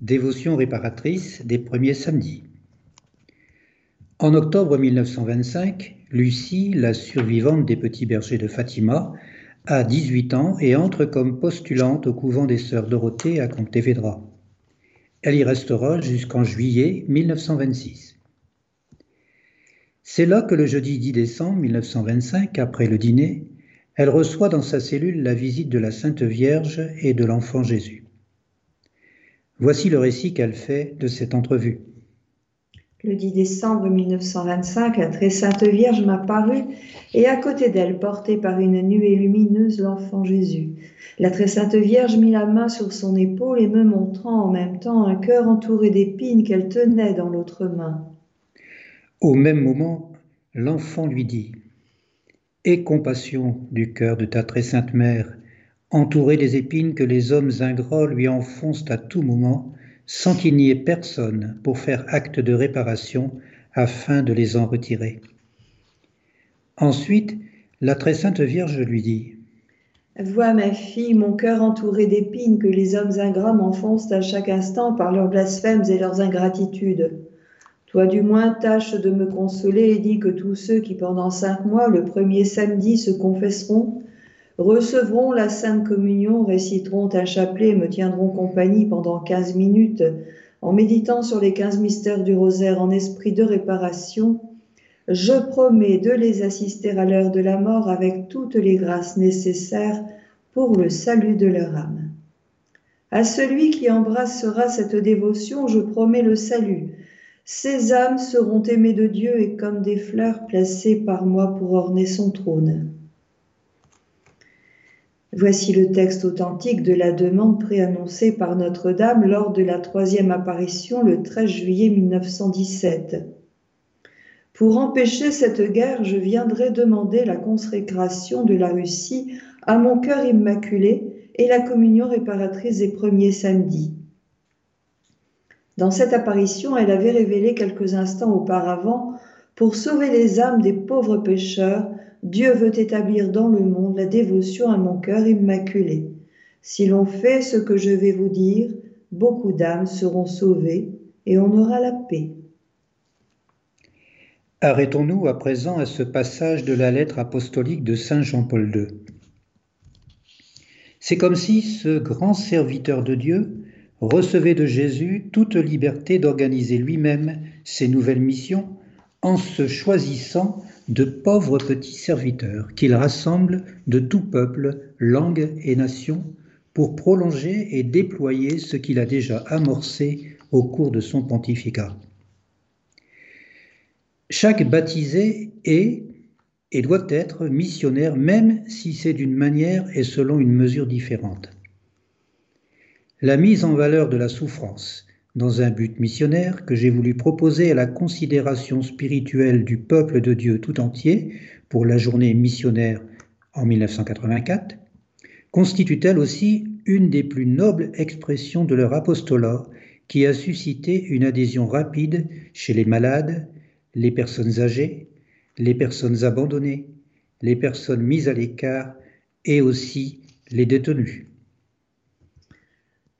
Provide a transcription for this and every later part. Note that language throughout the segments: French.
Dévotion réparatrice des premiers samedis. En octobre 1925, Lucie, la survivante des petits bergers de Fatima, a 18 ans et entre comme postulante au couvent des sœurs Dorothée à Comtevedra. Elle y restera jusqu'en juillet 1926. C'est là que le jeudi 10 décembre 1925, après le dîner, elle reçoit dans sa cellule la visite de la Sainte Vierge et de l'Enfant Jésus. Voici le récit qu'elle fait de cette entrevue. Le 10 décembre 1925, la très sainte Vierge m'apparut et à côté d'elle, portée par une nuée lumineuse, l'enfant Jésus. La très sainte Vierge mit la main sur son épaule et me montrant en même temps un cœur entouré d'épines qu'elle tenait dans l'autre main. Au même moment, l'enfant lui dit Aie compassion du cœur de ta très sainte mère entouré des épines que les hommes ingrats lui enfoncent à tout moment, sans qu'il n'y ait personne pour faire acte de réparation afin de les en retirer. Ensuite, la très sainte Vierge lui dit Vois, ma fille, mon cœur entouré d'épines que les hommes ingrats m'enfoncent à chaque instant par leurs blasphèmes et leurs ingratitudes. Toi du moins tâche de me consoler et dis que tous ceux qui pendant cinq mois, le premier samedi, se confesseront, recevront la Sainte Communion, réciteront un chapelet et me tiendront compagnie pendant quinze minutes en méditant sur les quinze mystères du rosaire en esprit de réparation, je promets de les assister à l'heure de la mort avec toutes les grâces nécessaires pour le salut de leur âme. À celui qui embrassera cette dévotion, je promets le salut. Ces âmes seront aimées de Dieu et comme des fleurs placées par moi pour orner son trône. Voici le texte authentique de la demande préannoncée par Notre-Dame lors de la troisième apparition le 13 juillet 1917. Pour empêcher cette guerre, je viendrai demander la consécration de la Russie à mon cœur immaculé et la communion réparatrice des premiers samedis. Dans cette apparition, elle avait révélé quelques instants auparavant, pour sauver les âmes des pauvres pécheurs, Dieu veut établir dans le monde la dévotion à mon cœur immaculé. Si l'on fait ce que je vais vous dire, beaucoup d'âmes seront sauvées et on aura la paix. Arrêtons-nous à présent à ce passage de la lettre apostolique de Saint Jean-Paul II. C'est comme si ce grand serviteur de Dieu recevait de Jésus toute liberté d'organiser lui-même ses nouvelles missions en se choisissant de pauvres petits serviteurs qu'il rassemble de tout peuple, langue et nation pour prolonger et déployer ce qu'il a déjà amorcé au cours de son pontificat. Chaque baptisé est et doit être missionnaire même si c'est d'une manière et selon une mesure différente. La mise en valeur de la souffrance dans un but missionnaire que j'ai voulu proposer à la considération spirituelle du peuple de Dieu tout entier pour la journée missionnaire en 1984, constitue-t-elle aussi une des plus nobles expressions de leur apostolat qui a suscité une adhésion rapide chez les malades, les personnes âgées, les personnes abandonnées, les personnes mises à l'écart et aussi les détenus.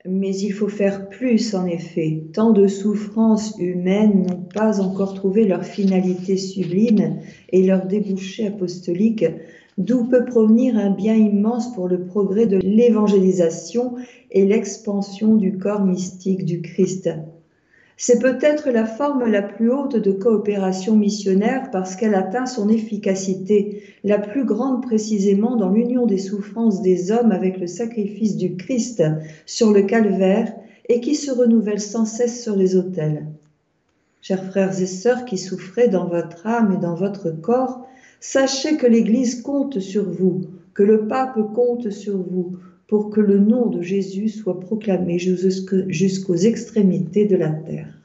Mais il faut faire plus, en effet. Tant de souffrances humaines n'ont pas encore trouvé leur finalité sublime et leur débouché apostolique, d'où peut provenir un bien immense pour le progrès de l'évangélisation et l'expansion du corps mystique du Christ. C'est peut-être la forme la plus haute de coopération missionnaire parce qu'elle atteint son efficacité, la plus grande précisément dans l'union des souffrances des hommes avec le sacrifice du Christ sur le calvaire et qui se renouvelle sans cesse sur les autels. Chers frères et sœurs qui souffrez dans votre âme et dans votre corps, sachez que l'Église compte sur vous, que le pape compte sur vous, pour que le nom de Jésus soit proclamé jusqu'aux extrémités de la terre.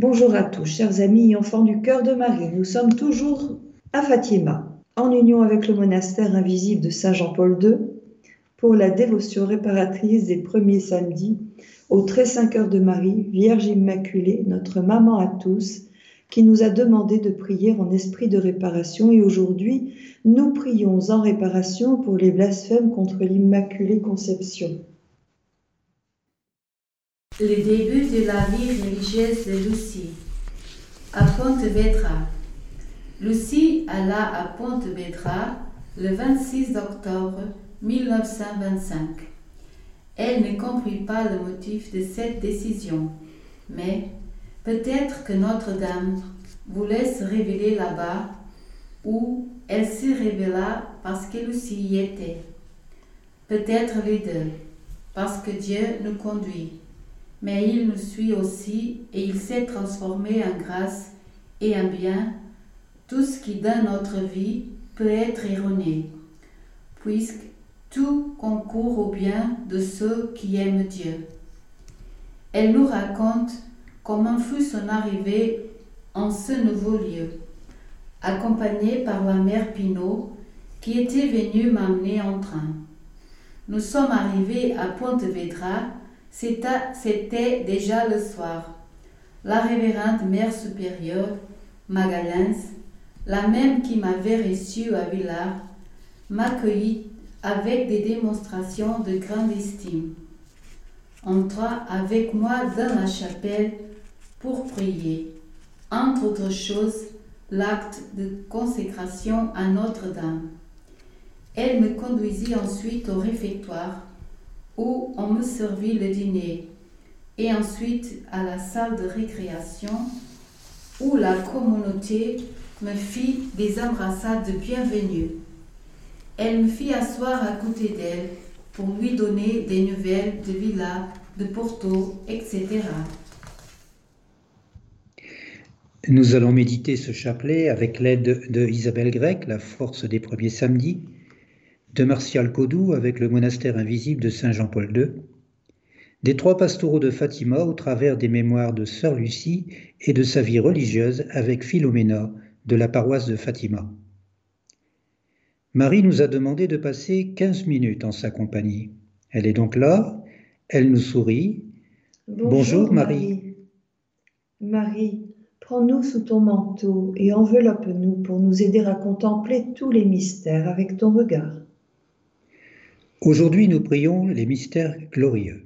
Bonjour à tous, chers amis et enfants du cœur de Marie. Nous sommes toujours à Fatima, en union avec le monastère invisible de Saint Jean-Paul II, pour la dévotion réparatrice des premiers samedis au très saint cœur de Marie, Vierge Immaculée, notre maman à tous, qui nous a demandé de prier en esprit de réparation et aujourd'hui, nous prions en réparation pour les blasphèmes contre l'Immaculée Conception. Le début de la vie religieuse de Lucie. À Pointe-Vedra. Lucie alla à Pointe-Vedra le 26 octobre 1925. Elle ne comprit pas le motif de cette décision, mais peut-être que Notre-Dame voulait se révéler là-bas ou elle se révéla parce que Lucie y était. Peut-être les deux, parce que Dieu nous conduit mais il nous suit aussi et il s'est transformé en grâce et en bien tout ce qui dans notre vie peut être erroné, puisque tout concourt au bien de ceux qui aiment Dieu. Elle nous raconte comment fut son arrivée en ce nouveau lieu, accompagnée par la mère Pinault qui était venue m'amener en train. Nous sommes arrivés à Pointe-Védra c'était déjà le soir. La révérende mère supérieure, Magalhães, la même qui m'avait reçu à Villars, m'accueillit avec des démonstrations de grande estime. Entra avec moi dans la chapelle pour prier. Entre autres choses, l'acte de consécration à Notre-Dame. Elle me conduisit ensuite au réfectoire où on me servit le dîner, et ensuite à la salle de récréation, où la communauté me fit des embrassades de bienvenue. Elle me fit asseoir à côté d'elle pour lui donner des nouvelles de Villa, de Porto, etc. Nous allons méditer ce chapelet avec l'aide de Isabelle Grec, la force des premiers samedis, de Martial Codou avec le monastère invisible de Saint Jean-Paul II, des trois pastoraux de Fatima au travers des mémoires de Sœur Lucie et de sa vie religieuse avec Philoména de la paroisse de Fatima. Marie nous a demandé de passer 15 minutes en sa compagnie. Elle est donc là, elle nous sourit. Bonjour, Marie. Marie, prends-nous sous ton manteau et enveloppe-nous pour nous aider à contempler tous les mystères avec ton regard. Aujourd'hui, nous prions les mystères glorieux.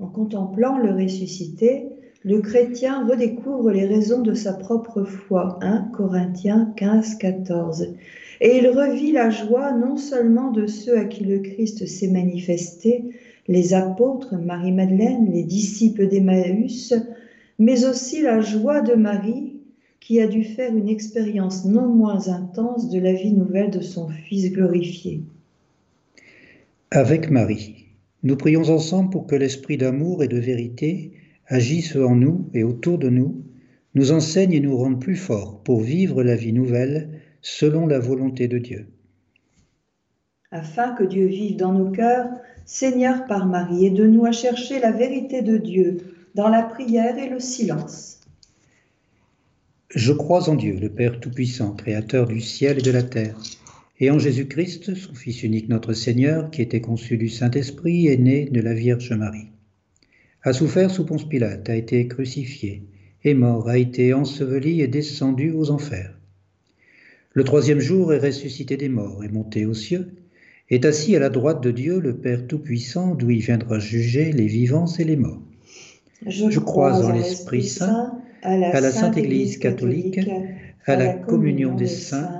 En contemplant le ressuscité, le chrétien redécouvre les raisons de sa propre foi. 1 Corinthiens 15, 14. Et il revit la joie non seulement de ceux à qui le Christ s'est manifesté, les apôtres, Marie-Madeleine, les disciples d'Emmaüs, mais aussi la joie de Marie, qui a dû faire une expérience non moins intense de la vie nouvelle de son Fils glorifié. Avec Marie, nous prions ensemble pour que l'esprit d'amour et de vérité agisse en nous et autour de nous, nous enseigne et nous rende plus forts pour vivre la vie nouvelle selon la volonté de Dieu. Afin que Dieu vive dans nos cœurs, Seigneur par Marie, aide-nous à chercher la vérité de Dieu dans la prière et le silence. Je crois en Dieu, le Père Tout-Puissant, Créateur du ciel et de la terre et en Jésus-Christ, son Fils unique notre Seigneur, qui était conçu du Saint-Esprit, est né de la Vierge Marie. A souffert sous Ponce Pilate, a été crucifié, est mort, a été enseveli et descendu aux enfers. Le troisième jour est ressuscité des morts, est monté aux cieux, est assis à la droite de Dieu, le Père Tout-Puissant, d'où il viendra juger les vivants et les morts. Je, crois en l'Esprit Saint, à la, Sainte Église catholique, à la communion des saints,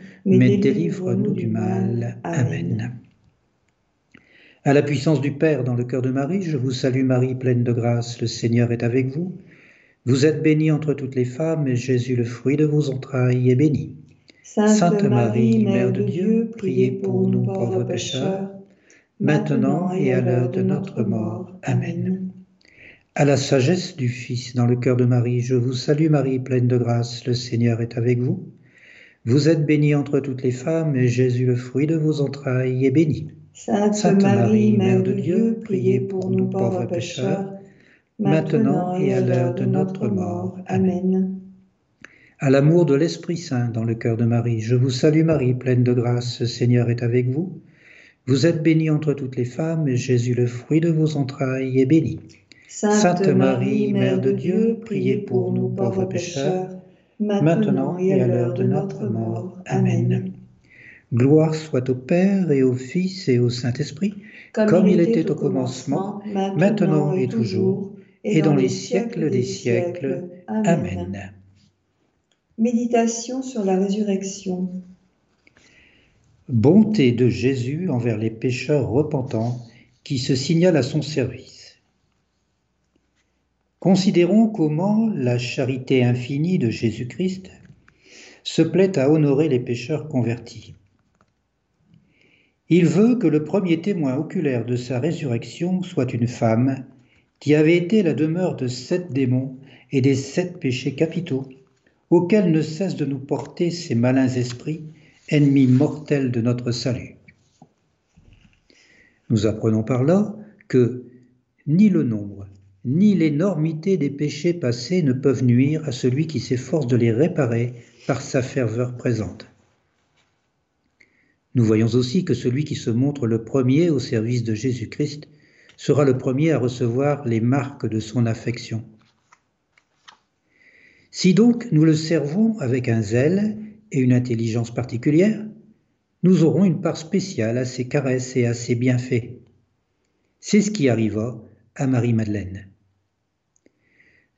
mais délivre-nous du mal. Amen. À la puissance du Père dans le cœur de Marie, je vous salue Marie, pleine de grâce, le Seigneur est avec vous. Vous êtes bénie entre toutes les femmes, et Jésus, le fruit de vos entrailles, est béni. Sainte, Marie, Mère de Dieu, priez pour nous pauvres pécheurs, maintenant et à l'heure de notre mort. Amen. À la sagesse du Fils dans le cœur de Marie, je vous salue Marie, pleine de grâce, le Seigneur est avec vous. Vous êtes bénie entre toutes les femmes, et Jésus, le fruit de vos entrailles, est béni. Sainte, Marie, Mère de Dieu, priez pour nous pauvres pécheurs, maintenant et à l'heure de notre mort. Amen. À l'amour de l'Esprit Saint dans le cœur de Marie, je vous salue Marie, pleine de grâce, le Seigneur est avec vous. Vous êtes bénie entre toutes les femmes, et Jésus, le fruit de vos entrailles, est béni. Sainte Marie, Mère de Dieu, priez pour nous pauvres pécheurs, maintenant et à l'heure de notre mort. Amen. Gloire soit au Père et au Fils et au Saint-Esprit, comme, il était au commencement, maintenant et toujours, et dans les siècles des siècles. Amen. Méditation sur la résurrection. Bonté de Jésus envers les pécheurs repentants qui se signalent à son service. Considérons comment la charité infinie de Jésus-Christ se plaît à honorer les pécheurs convertis. Il veut que le premier témoin oculaire de sa résurrection soit une femme qui avait été la demeure de sept démons et des sept péchés capitaux auquel ne cessent de nous porter ces malins esprits, ennemis mortels de notre salut. Nous apprenons par là que ni le nombre, ni l'énormité des péchés passés ne peuvent nuire à celui qui s'efforce de les réparer par sa ferveur présente. Nous voyons aussi que celui qui se montre le premier au service de Jésus-Christ sera le premier à recevoir les marques de son affection. Si donc nous le servons avec un zèle et une intelligence particulière, nous aurons une part spéciale à ses caresses et à ses bienfaits. C'est ce qui arriva à Marie-Madeleine.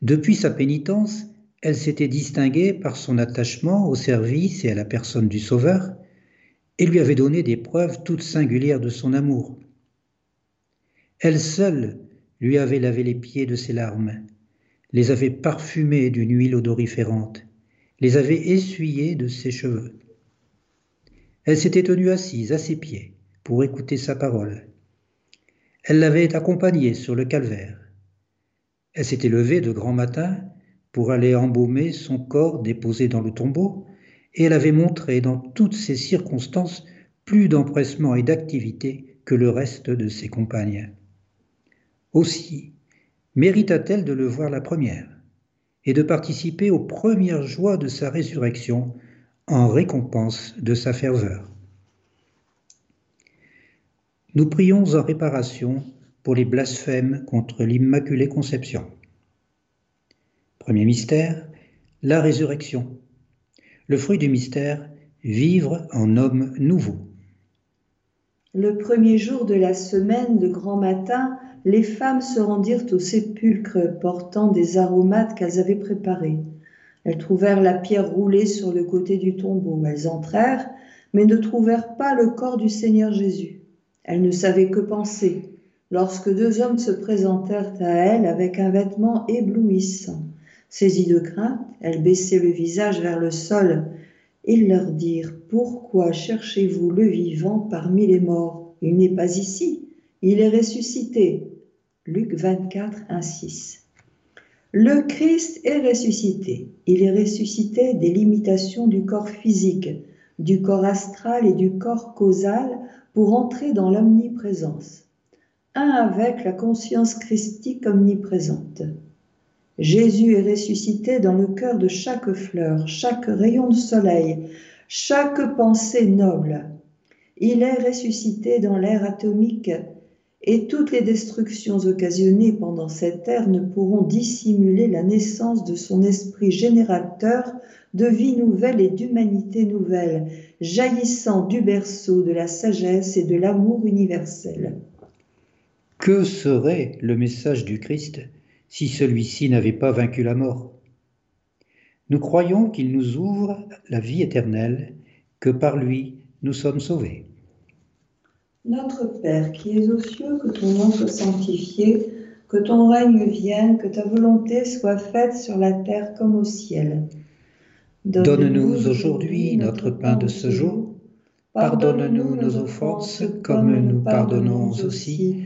Depuis sa pénitence, elle s'était distinguée par son attachement au service et à la personne du Sauveur, et lui avait donné des preuves toutes singulières de son amour. Elle seule lui avait lavé les pieds de ses larmes, les avait parfumés d'une huile odoriférante, les avait essuyés de ses cheveux. Elle s'était tenue assise à ses pieds pour écouter sa parole. Elle l'avait accompagné sur le calvaire. Elle s'était levée de grand matin pour aller embaumer son corps déposé dans le tombeau, et elle avait montré dans toutes ces circonstances plus d'empressement et d'activité que le reste de ses compagnes. Aussi, mérita-t-elle de le voir la première et de participer aux premières joies de sa résurrection en récompense de sa ferveur. Nous prions en réparation pour les blasphèmes contre l'Immaculée Conception. Premier mystère, la résurrection. Le fruit du mystère, vivre en homme nouveau. Le premier jour de la semaine de grand matin, les femmes se rendirent au sépulcre portant des aromates qu'elles avaient préparés. Elles trouvèrent la pierre roulée sur le côté du tombeau. Elles entrèrent, mais ne trouvèrent pas le corps du Seigneur Jésus. Elles ne savaient que penser, lorsque deux hommes se présentèrent à elles avec un vêtement éblouissant. Saisies de crainte, elles baissaient le visage vers le sol. Ils leur dirent, Pourquoi cherchez-vous le vivant parmi les morts? Il n'est pas ici, il est ressuscité. Luc 24, 1, 6. Le Christ est ressuscité. Il est ressuscité des limitations du corps physique, du corps astral et du corps causal pour entrer dans l'omniprésence. Un avec la conscience christique omniprésente. Jésus est ressuscité dans le cœur de chaque fleur, chaque rayon de soleil, chaque pensée noble. Il est ressuscité dans l'air atomique et toutes les destructions occasionnées pendant cette ère ne pourront dissimuler la naissance de son esprit générateur de vie nouvelle et d'humanité nouvelle, jaillissant du berceau de la sagesse et de l'amour universel. Que serait le message du Christ si celui-ci n'avait pas vaincu la mort? Nous croyons qu'il nous ouvre la vie éternelle, que par lui nous sommes sauvés. Notre Père qui es aux cieux, que ton nom soit sanctifié, que ton règne vienne, que ta volonté soit faite sur la terre comme au ciel. Donne-nous aujourd'hui notre pain de ce jour. Pardonne-nous nos offenses comme nous pardonnons aussi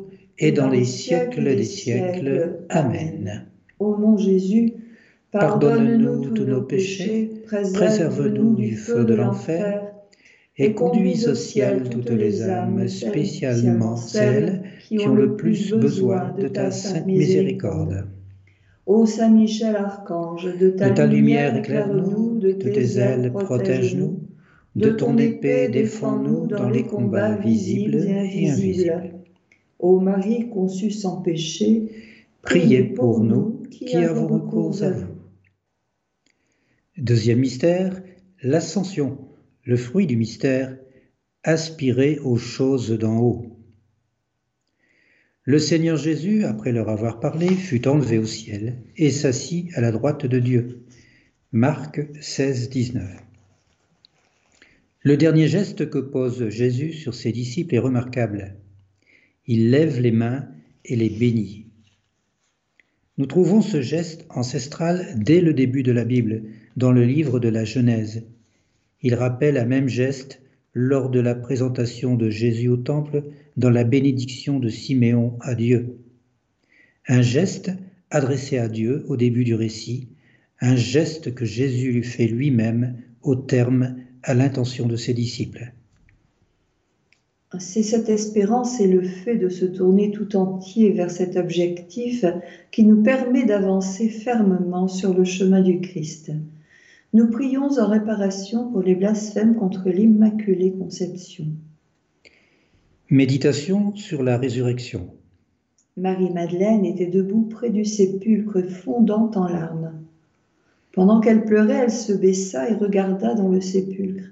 et dans les siècles des siècles. Amen. Ô mon Jésus, pardonne-nous tous nos péchés, préserve-nous du feu de l'enfer, et conduis au ciel toutes les âmes, spécialement celles qui ont le plus besoin de ta sainte miséricorde. Ô Saint Michel Archange, de ta, lumière éclaire-nous, de tes ailes protège-nous, de ton épée défends-nous dans les combats visibles et invisibles. Ô Marie conçue sans péché, priez pour nous qui avons recours à vous. Deuxième mystère, l'ascension le fruit du mystère, aspirer aux choses d'en haut. Le Seigneur Jésus, après leur avoir parlé, fut enlevé au ciel et s'assit à la droite de Dieu. Marc 16, 19. Le dernier geste que pose Jésus sur ses disciples est remarquable. Il lève les mains et les bénit. Nous trouvons ce geste ancestral dès le début de la Bible, dans le livre de la Genèse, il rappelle un même geste lors de la présentation de Jésus au temple dans la bénédiction de Siméon à Dieu. Un geste adressé à Dieu au début du récit, un geste que Jésus lui fait lui-même au terme à l'intention de ses disciples. C'est cette espérance et le fait de se tourner tout entier vers cet objectif qui nous permet d'avancer fermement sur le chemin du Christ. Nous prions en réparation pour les blasphèmes contre l'Immaculée Conception. Méditation sur la résurrection. Marie-Madeleine était debout près du sépulcre fondant en larmes. Pendant qu'elle pleurait, elle se baissa et regarda dans le sépulcre.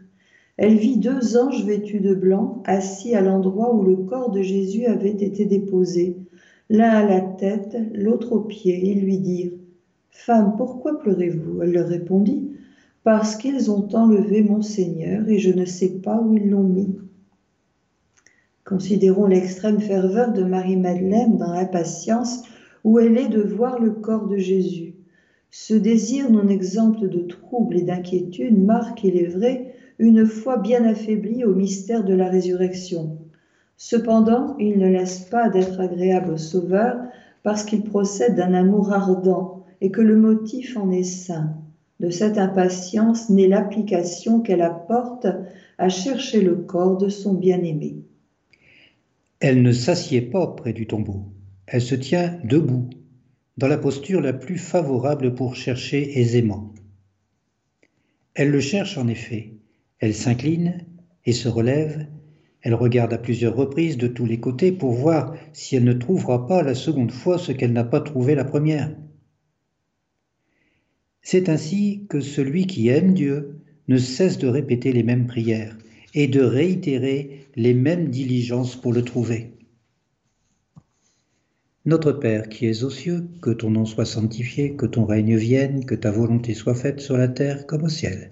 Elle vit deux anges vêtus de blanc, assis à l'endroit où le corps de Jésus avait été déposé, l'un à la tête, l'autre aux pieds. Ils lui dirent Femme, pourquoi pleurez-vous? Elle leur répondit Parce qu'ils ont enlevé mon Seigneur et je ne sais pas où ils l'ont mis. Considérons l'extrême ferveur de Marie-Madeleine dans l'impatience où elle est de voir le corps de Jésus. Ce désir non exempt de trouble et d'inquiétude marque, il est vrai, une foi bien affaiblie au mystère de la résurrection. Cependant, il ne laisse pas d'être agréable au Sauveur parce qu'il procède d'un amour ardent et que le motif en est saint. De cette impatience naît l'application qu'elle apporte à chercher le corps de son bien-aimé. Elle ne s'assied pas près du tombeau, elle se tient debout, dans la posture la plus favorable pour chercher aisément. Elle le cherche en effet, elle s'incline et se relève, elle regarde à plusieurs reprises de tous les côtés pour voir si elle ne trouvera pas la seconde fois ce qu'elle n'a pas trouvé la première. C'est ainsi que celui qui aime Dieu ne cesse de répéter les mêmes prières et de réitérer les mêmes diligences pour le trouver. Notre Père qui es aux cieux, que ton nom soit sanctifié, que ton règne vienne, que ta volonté soit faite sur la terre comme au ciel.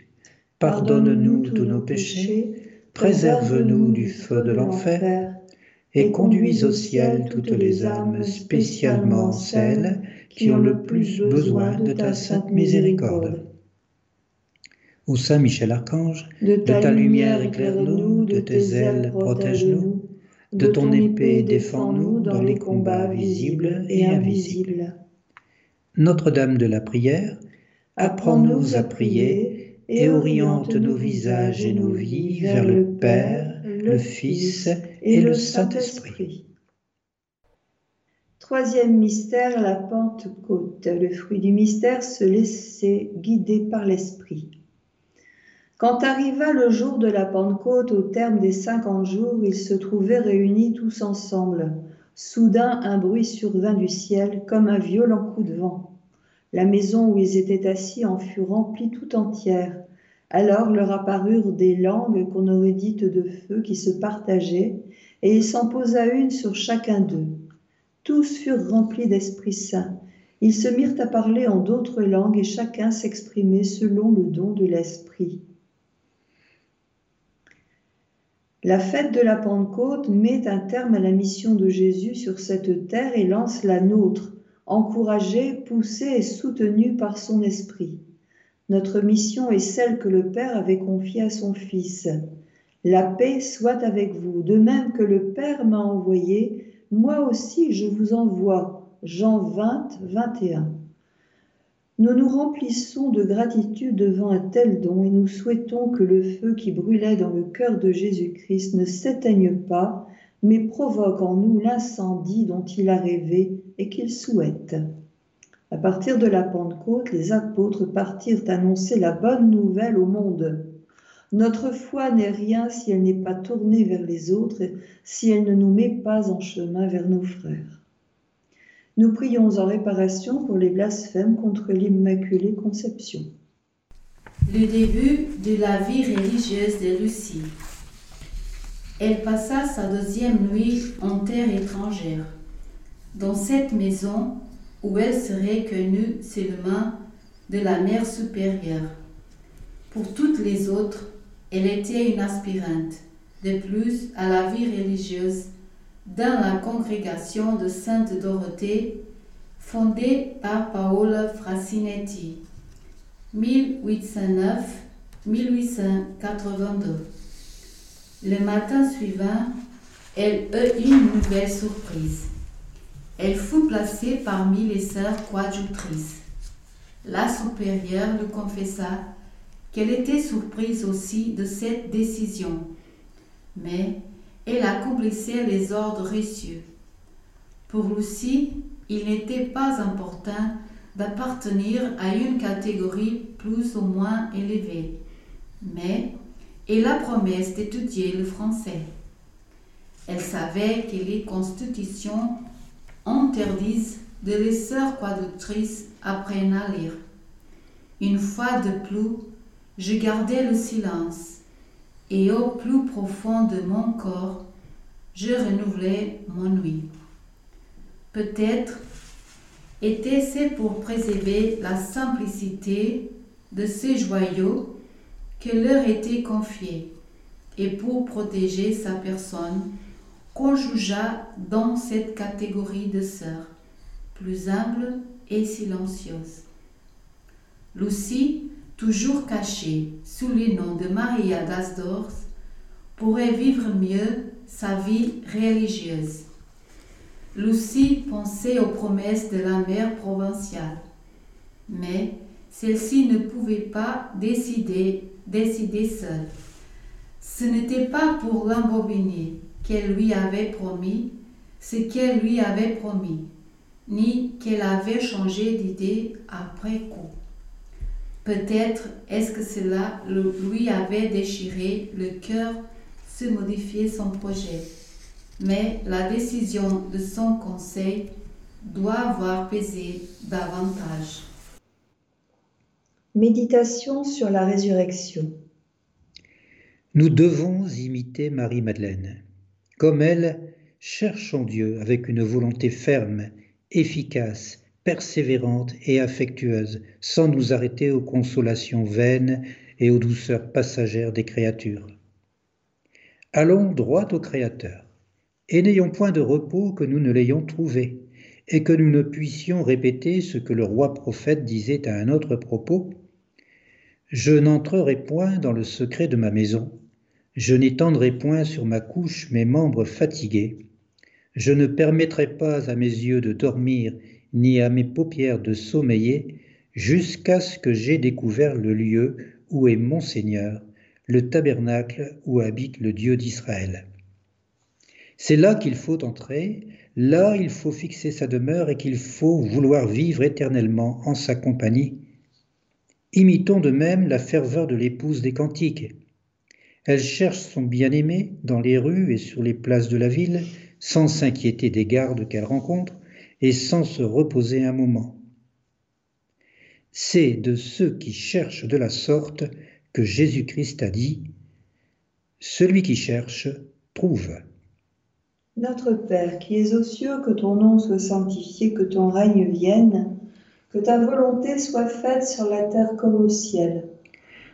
pardonne-nous tous nos péchés, préserve-nous du feu de l'enfer, et conduis au ciel toutes les âmes, spécialement celles qui ont le plus besoin de ta sainte miséricorde. Ô Saint Michel Archange, De ta lumière éclaire-nous, de tes ailes protège-nous, de ton épée défends-nous dans les combats visibles et invisibles. Notre-Dame de la prière, apprends-nous à prier et oriente nos visages et nos vies vers le Père, le Fils et le Saint-Esprit. Troisième mystère, la Pentecôte. Le fruit du mystère, se laisser guider par l'Esprit. Quand arriva le jour de la Pentecôte, au terme des cinquante jours, ils se trouvaient réunis tous ensemble. Soudain, un bruit survint du ciel, comme un violent coup de vent. La maison où ils étaient assis en fut remplie tout entière. Alors leur apparurent des langues qu'on aurait dites de feu qui se partageaient, et il s'en posa une sur chacun d'eux. Tous furent remplis d'Esprit Saint. Ils se mirent à parler en d'autres langues et chacun s'exprimait selon le don de l'Esprit. La fête de la Pentecôte met un terme à la mission de Jésus sur cette terre et lance la nôtre, encouragée, poussée et soutenue par son esprit. Notre mission est celle que le Père avait confiée à son Fils. La paix soit avec vous, de même que le Père m'a envoyé, moi aussi je vous envoie. Jean 20, 21. Nous nous remplissons de gratitude devant un tel don et nous souhaitons que le feu qui brûlait dans le cœur de Jésus-Christ ne s'éteigne pas, mais provoque en nous l'incendie dont il a rêvé et qu'il souhaite. À partir de la Pentecôte, les apôtres partirent annoncer la bonne nouvelle au monde. Notre foi n'est rien si elle n'est pas tournée vers les autres, si elle ne nous met pas en chemin vers nos frères. Nous prions en réparation pour les blasphèmes contre l'Immaculée Conception. Le début de la vie religieuse de Lucie. Elle passa sa deuxième nuit en terre étrangère, dans cette maison où elle serait connue seulement de la mère supérieure. Pour toutes les autres, elle était une aspirante, de plus à la vie religieuse dans la congrégation de Sainte Dorothée, fondée par Paolo Frassinetti, 1809-1882. Le matin suivant, elle eut une nouvelle surprise. Elle fut placée parmi les sœurs coadjutrices. La supérieure lui confessa qu'elle était surprise aussi de cette décision, mais elle accomplissait les ordres reçus. Pour Lucie, il n'était pas important d'appartenir à une catégorie plus ou moins élevée, mais et la promesse d'étudier le français. Elle savait que les constitutions interdisent de les sœurs quadutrices apprennent à lire. Une fois de plus, je gardais le silence et au plus profond de mon corps, je renouvelais mon nuit. Peut-être était-ce pour préserver la simplicité de ces joyaux que leur était confié et pour protéger sa personne qu'on jugea dans cette catégorie de sœurs, plus humbles et silencieuses. Lucie toujours cachée sous le nom de Maria d'Asdorf, pourrait vivre mieux sa vie religieuse. Lucie pensait aux promesses de la mère provinciale, mais celle-ci ne pouvait pas décider, décider seule. Ce n'était pas pour l'embobiner qu'elle lui avait promis ce qu'elle lui avait promis, ni qu'elle avait changé d'idée après coup. Peut-être est-ce que cela lui avait déchiré le cœur se modifier son projet. Mais la décision de son conseil doit avoir pesé davantage. Méditation sur la résurrection. Nous devons imiter Marie-Madeleine. Comme elle, cherchons Dieu avec une volonté ferme, efficace, persévérante et affectueuse, sans nous arrêter aux consolations vaines et aux douceurs passagères des créatures. Allons droit au Créateur, et n'ayons point de repos que nous ne l'ayons trouvé, et que nous ne puissions répéter ce que le roi prophète disait à un autre propos. Je n'entrerai point dans le secret de ma maison, je n'étendrai point sur ma couche mes membres fatigués, je ne permettrai pas à mes yeux de dormir, ni à mes paupières de sommeiller, jusqu'à ce que j'aie découvert le lieu où est mon Seigneur, le tabernacle où habite le Dieu d'Israël. C'est là qu'il faut entrer, là il faut fixer sa demeure et qu'il faut vouloir vivre éternellement en sa compagnie. Imitons de même la ferveur de l'épouse des cantiques. Elle cherche son bien-aimé dans les rues et sur les places de la ville, sans s'inquiéter des gardes qu'elle rencontre et sans se reposer un moment. C'est de ceux qui cherchent de la sorte que Jésus-Christ a dit, Celui qui cherche, trouve. Notre Père qui es aux cieux, que ton nom soit sanctifié, que ton règne vienne, que ta volonté soit faite sur la terre comme au ciel.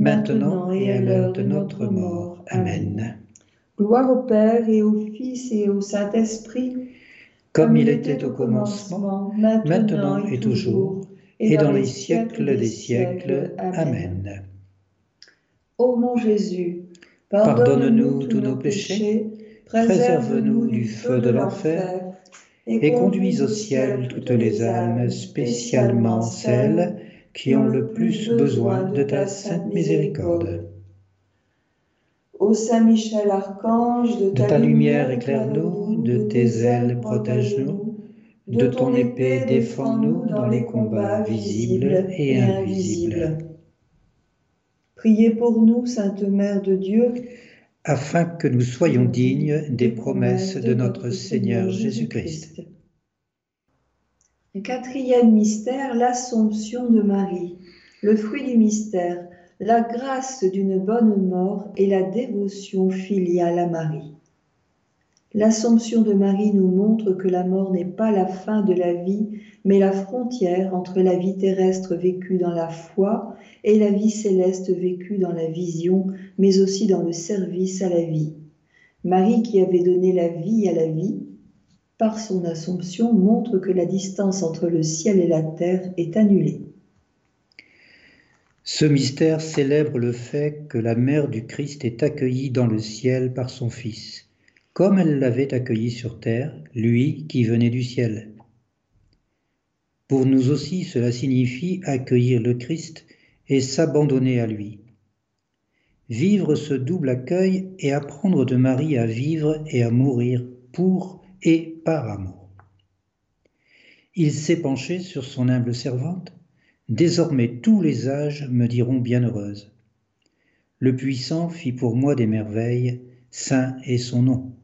maintenant et à l'heure de notre mort. Amen. Gloire au Père et au Fils et au Saint-Esprit, comme il était au commencement, maintenant et toujours, et dans les siècles des siècles. Amen. Ô mon Jésus, pardonne-nous tous nos péchés, préserve-nous du feu de l'enfer, et conduis au ciel toutes les âmes, spécialement celles qui ont le plus besoin de ta sainte miséricorde. Ô Saint Michel Archange, de De ta lumière éclaire-nous, de tes ailes protège-nous, De ton épée, défends-nous dans les combats visibles et invisibles. Priez pour nous, Sainte Mère de Dieu, afin que nous soyons dignes des promesses de notre Seigneur Jésus-Christ. Le quatrième mystère, l'Assomption de Marie. Le fruit du mystère, la grâce d'une bonne mort et la dévotion filiale à Marie. L'Assomption de Marie nous montre que la mort n'est pas la fin de la vie, mais la frontière entre la vie terrestre vécue dans la foi et la vie céleste vécue dans la vision, mais aussi dans le service à la vie. Marie qui avait donné la vie à la vie, par son Assomption, montre que la distance entre le ciel et la terre est annulée. Ce mystère célèbre le fait que la mère du Christ est accueillie dans le ciel par son Fils comme elle l'avait accueilli sur terre, lui qui venait du ciel. Pour nous aussi, cela signifie accueillir le Christ et s'abandonner à lui. Vivre ce double accueil et apprendre de Marie à vivre et à mourir pour et par amour. Il s'est penché sur son humble servante. Désormais tous les âges me diront bienheureuse. Le puissant fit pour moi des merveilles, saint est son nom.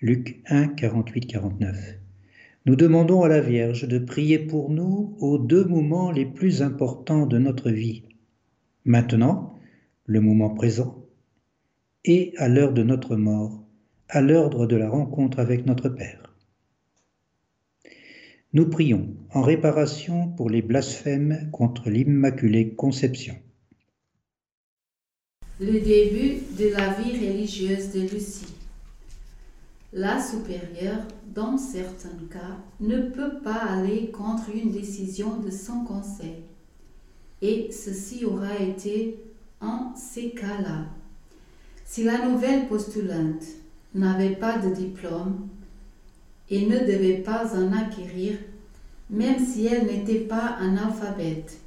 Luc 1, 48, 49. Nous demandons à la Vierge de prier pour nous aux deux moments les plus importants de notre vie. Maintenant, le moment présent, et à l'heure de notre mort, à l'ordre de la rencontre avec notre Père. Nous prions en réparation pour les blasphèmes contre l'Immaculée Conception. Le début de la vie religieuse de Lucie. La supérieure, dans certains cas, ne peut pas aller contre une décision de son conseil. Et ceci aura été en ces cas-là. Si la nouvelle postulante n'avait pas de diplôme et ne devait pas en acquérir, même si elle n'était pas analphabète,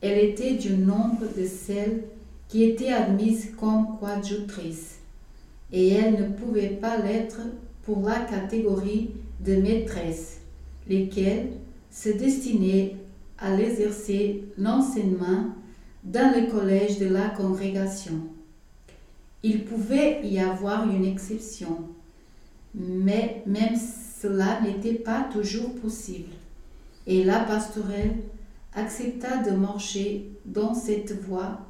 elle était du nombre de celles qui étaient admises comme coadjutrices et elle ne pouvait pas l'être pour la catégorie de maîtresses, lesquelles se destinaient à l'exercer l'enseignement dans le collège de la congrégation. Il pouvait y avoir une exception, mais même cela n'était pas toujours possible, et la pastorelle accepta de marcher dans cette voie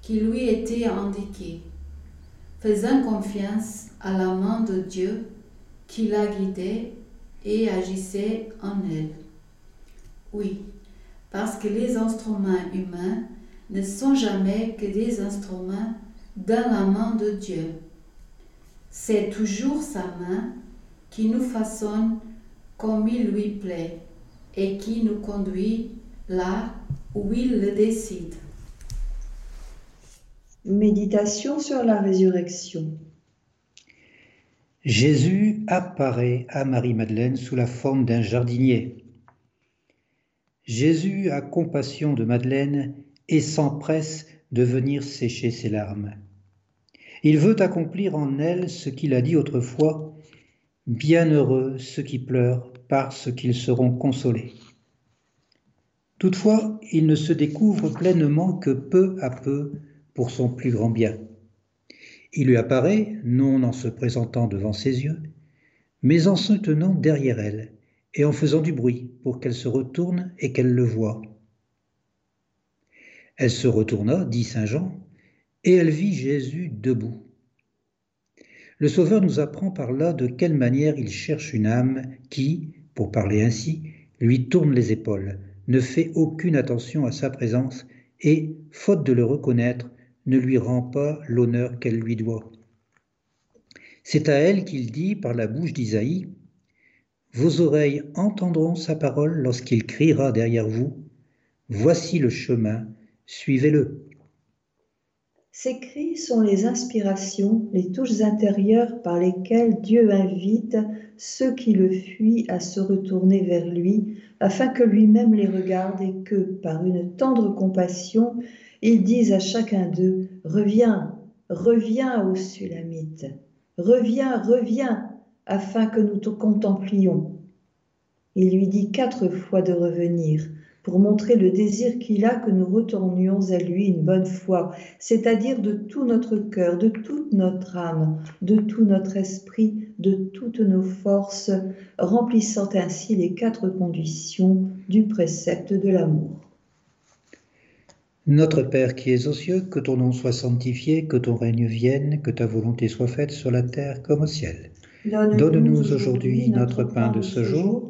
qui lui était indiquée faisant confiance à la main de Dieu qui la guidait et agissait en elle. Oui, parce que les instruments humains ne sont jamais que des instruments dans la main de Dieu. C'est toujours sa main qui nous façonne comme il lui plaît et qui nous conduit là où il le décide. Méditation sur la résurrection. Jésus apparaît à Marie-Madeleine sous la forme d'un jardinier. Jésus a compassion de Madeleine et s'empresse de venir sécher ses larmes. Il veut accomplir en elle ce qu'il a dit autrefois, Bienheureux ceux qui pleurent parce qu'ils seront consolés. Toutefois, il ne se découvre pleinement que peu à peu pour son plus grand bien. Il lui apparaît, non en se présentant devant ses yeux, mais en se tenant derrière elle et en faisant du bruit pour qu'elle se retourne et qu'elle le voie. Elle se retourna, dit Saint Jean, et elle vit Jésus debout. Le Sauveur nous apprend par là de quelle manière il cherche une âme qui, pour parler ainsi, lui tourne les épaules, ne fait aucune attention à sa présence et, faute de le reconnaître, ne lui rend pas l'honneur qu'elle lui doit. C'est à elle qu'il dit par la bouche d'Isaïe, Vos oreilles entendront sa parole lorsqu'il criera derrière vous, Voici le chemin, suivez-le. Ces cris sont les inspirations, les touches intérieures par lesquelles Dieu invite ceux qui le fuient à se retourner vers lui, afin que lui-même les regarde et que, par une tendre compassion, ils disent à chacun d'eux, reviens, reviens ô Sulamite, reviens, reviens, afin que nous te contemplions. Il lui dit quatre fois de revenir pour montrer le désir qu'il a que nous retournions à lui une bonne fois, c'est-à-dire de tout notre cœur, de toute notre âme, de tout notre esprit, de toutes nos forces, remplissant ainsi les quatre conditions du précepte de l'amour. Notre Père qui es aux cieux, que ton nom soit sanctifié, que ton règne vienne, que ta volonté soit faite sur la terre comme au ciel. Donne-nous aujourd'hui notre pain de ce jour.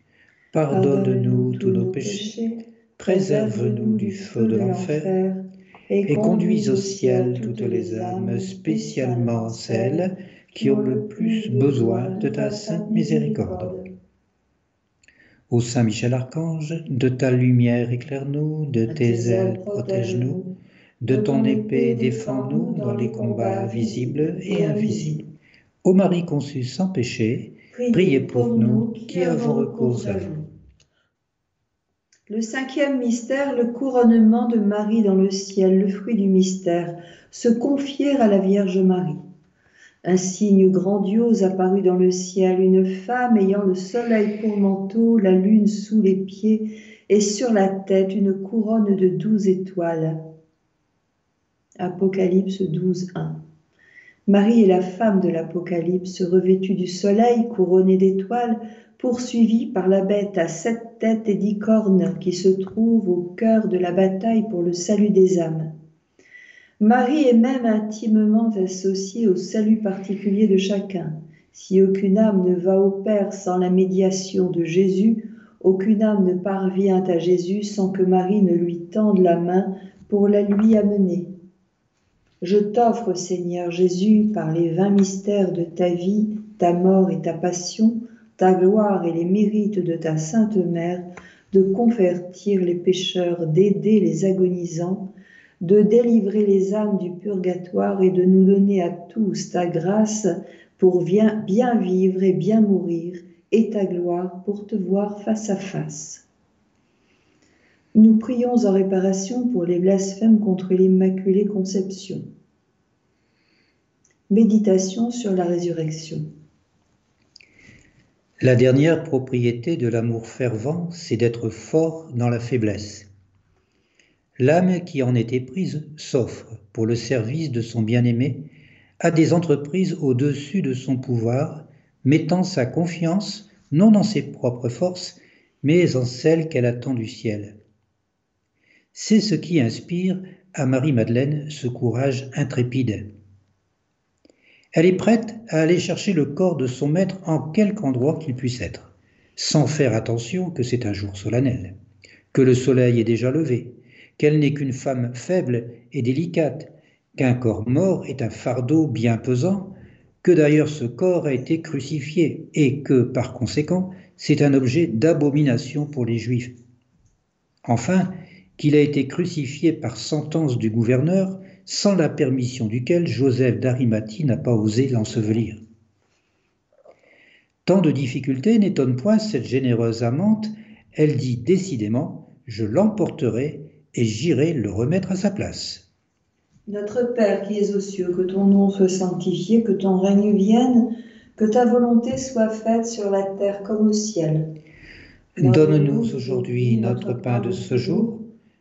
pardonne-nous tous nos péchés, préserve-nous du feu de l'enfer, et conduis au ciel toutes les âmes, spécialement celles qui ont le plus besoin de ta sainte miséricorde. Ô Saint Michel Archange, de ta lumière éclaire-nous, de tes ailes protège-nous, de ton épée, défends-nous dans les combats visibles et invisibles. Ô Marie conçue sans péché, priez pour nous qui avons recours à vous. Le cinquième mystère, le couronnement de Marie dans le ciel, le fruit du mystère, se confier à la Vierge Marie. Un signe grandiose apparut dans le ciel, une femme ayant le soleil pour manteau, la lune sous les pieds, et sur la tête une couronne de douze étoiles. Apocalypse 12, 1. Marie est la femme de l'Apocalypse, revêtue du soleil, couronnée d'étoiles, poursuivie par la bête à sept têtes et dix cornes qui se trouve au cœur de la bataille pour le salut des âmes. Marie est même intimement associée au salut particulier de chacun. Si aucune âme ne va au Père sans la médiation de Jésus, Aucune âme ne parvient à Jésus sans que Marie ne lui tende la main pour la lui amener. Je t'offre, Seigneur Jésus, par les vingt mystères de ta vie, ta mort et ta passion, ta gloire et les mérites de ta Sainte Mère, de convertir les pécheurs, d'aider les agonisants, de délivrer les âmes du purgatoire et de nous donner à tous ta grâce pour bien, vivre et bien mourir, et ta gloire pour te voir face à face. Nous prions en réparation pour les blasphèmes contre l'Immaculée Conception. Méditation sur la résurrection. La dernière propriété de l'amour fervent, c'est d'être fort dans la faiblesse. L'âme qui en est éprise s'offre pour le service de son bien-aimé à des entreprises au-dessus de son pouvoir, mettant sa confiance non en ses propres forces, mais en celles qu'elle attend du ciel. C'est ce qui inspire à Marie-Madeleine ce courage intrépide. Elle est prête à aller chercher le corps de son maître en quelque endroit qu'il puisse être, sans faire attention que c'est un jour solennel, que le soleil est déjà levé, qu'elle n'est qu'une femme faible et délicate, qu'un corps mort est un fardeau bien pesant, que d'ailleurs ce corps a été crucifié et que, par conséquent, c'est un objet d'abomination pour les Juifs. Enfin, qu'il a été crucifié par sentence du gouverneur, sans la permission duquel Joseph d'Arimathie n'a pas osé l'ensevelir. Tant de difficultés n'étonnent point cette généreuse amante, elle dit décidément Je l'emporterai et j'irai le remettre à sa place. Notre Père qui es aux cieux, que ton nom soit sanctifié, que ton règne vienne, que ta volonté soit faite sur la terre comme au ciel. Donne-nous aujourd'hui notre pain de ce jour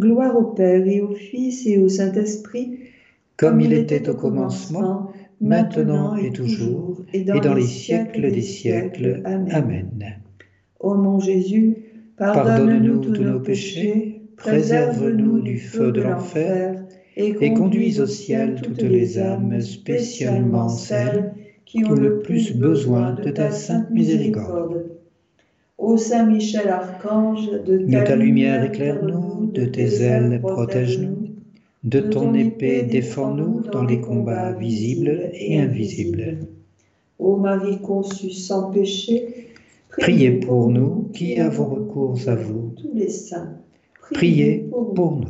Gloire au Père et au Fils et au Saint-Esprit, Comme il était au commencement, maintenant et toujours, et dans les siècles des siècles. Amen. Ô mon Jésus, pardonne-nous tous nos péchés, préserve-nous du feu de l'enfer, et conduis au ciel toutes les âmes, spécialement celles qui ont le plus besoin de ta sainte miséricorde. Ô Saint Michel Archange, De ta lumière éclaire-nous, de tes ailes protège-nous, de ton épée défends-nous dans les combats visibles et invisibles. Ô Marie conçue sans péché, Priez pour nous qui avons recours à vous. tous les saints. Priez pour nous.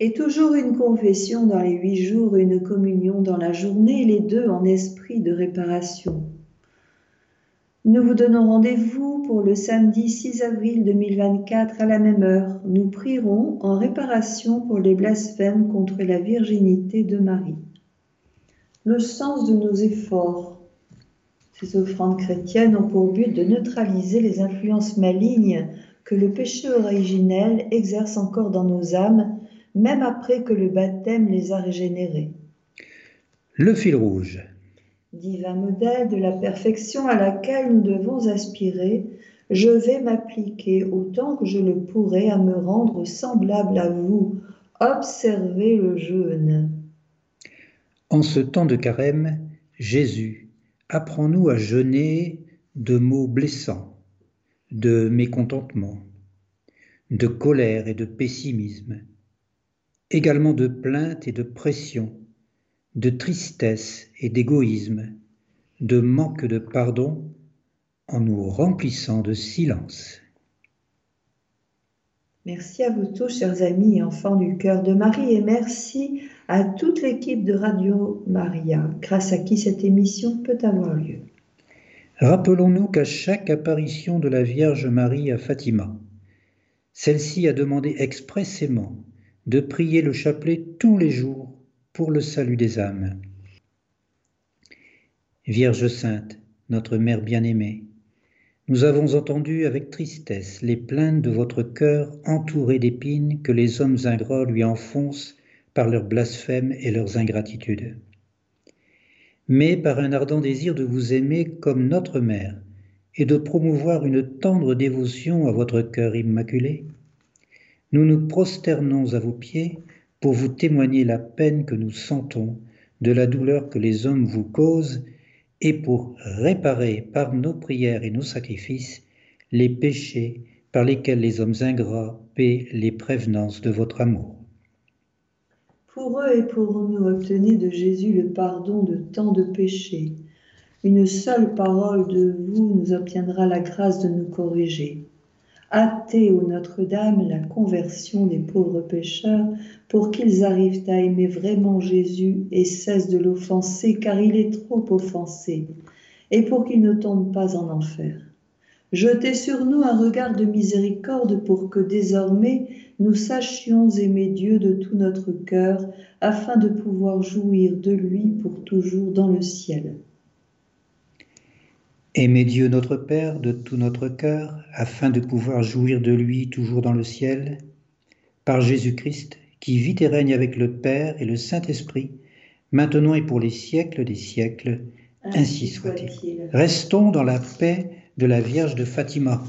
Et toujours une confession dans les huit jours, une communion dans la journée, les deux en esprit de réparation. Nous vous donnons rendez-vous pour le samedi 6 avril 2024 à la même heure. Nous prierons en réparation pour les blasphèmes contre la virginité de Marie. Le sens de nos efforts. Ces offrandes chrétiennes ont pour but de neutraliser les influences malignes que le péché originel exerce encore dans nos âmes, même après que le baptême les a régénérées. Le fil rouge. Divin modèle de la perfection à laquelle nous devons aspirer, je vais m'appliquer autant que je le pourrai à me rendre semblable à vous. Observez le jeûne. En ce temps de carême, Jésus, apprends-nous à jeûner de mots blessants, de mécontentement, de colère et de pessimisme, également de plainte et de pression, de tristesse et d'égoïsme, de manque de pardon, en nous remplissant de silence. Merci à vous tous, chers amis et enfants du cœur de Marie, et merci à toute l'équipe de Radio Maria, grâce à qui cette émission peut avoir lieu? Rappelons-nous qu'à chaque apparition de la Vierge Marie à Fatima, celle-ci a demandé expressément de prier le chapelet tous les jours pour le salut des âmes. Vierge sainte, notre Mère bien-aimée, nous avons entendu avec tristesse les plaintes de votre cœur entouré d'épines que les hommes ingrats lui enfoncent par leurs blasphèmes et leurs ingratitudes. Mais par un ardent désir de vous aimer comme notre Mère et de promouvoir une tendre dévotion à votre cœur immaculé, nous nous prosternons à vos pieds pour vous témoigner la peine que nous sentons de la douleur que les hommes vous causent et pour réparer par nos prières et nos sacrifices les péchés par lesquels les hommes ingrats paient les prévenances de votre amour. Pour eux et pour nous, obtenez de Jésus le pardon de tant de péchés. Une seule parole de vous nous obtiendra la grâce de nous corriger. Hâtez, ô Notre-Dame, la conversion des pauvres pécheurs pour qu'ils arrivent à aimer vraiment Jésus et cessent de l'offenser car il est trop offensé, et pour qu'ils ne tombent pas en enfer. Jetez sur nous un regard de miséricorde pour que désormais nous sachions aimer Dieu de tout notre cœur afin de pouvoir jouir de lui pour toujours dans le ciel. Aimez Dieu notre Père de tout notre cœur, afin de pouvoir jouir de lui toujours dans le ciel, par Jésus-Christ, qui vit et règne avec le Père et le Saint-Esprit, maintenant et pour les siècles des siècles. Ainsi soit-il. Restons dans la paix de la Vierge de Fatima.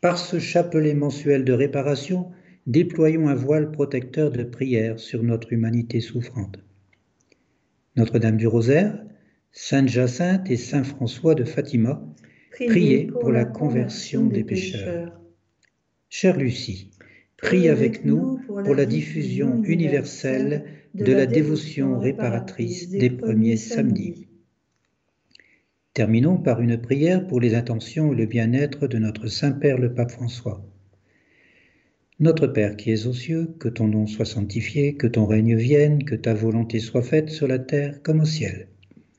Par ce chapelet mensuel de réparation, déployons un voile protecteur de prière sur notre humanité souffrante. Notre-Dame du Rosaire, Sainte Jacinthe et Saint François de Fatima, priez pour la conversion des pécheurs. Chère Lucie, prie avec nous pour la diffusion universelle de la dévotion réparatrice des premiers samedis. Terminons par une prière pour les intentions et le bien-être de notre Saint-Père le Pape François. Notre Père qui es aux cieux, que ton nom soit sanctifié, que ton règne vienne, que ta volonté soit faite sur la terre comme au ciel.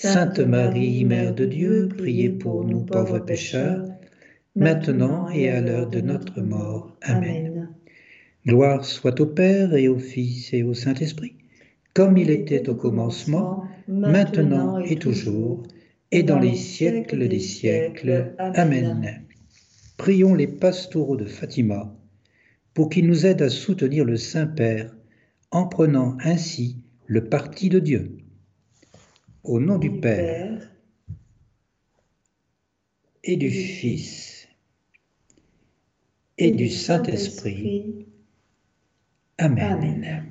Sainte Marie, Mère de Dieu, priez pour nous pauvres pécheurs, maintenant et à l'heure de notre mort. Amen. Gloire soit au Père et au Fils et au Saint-Esprit, comme il était au commencement, maintenant et toujours, et dans les siècles des siècles. Amen. Prions les pastoraux de Fatima pour qu'ils nous aident à soutenir le Saint-Père en prenant ainsi le parti de Dieu. Au nom du Père et du Fils et du Saint-Esprit. Amen.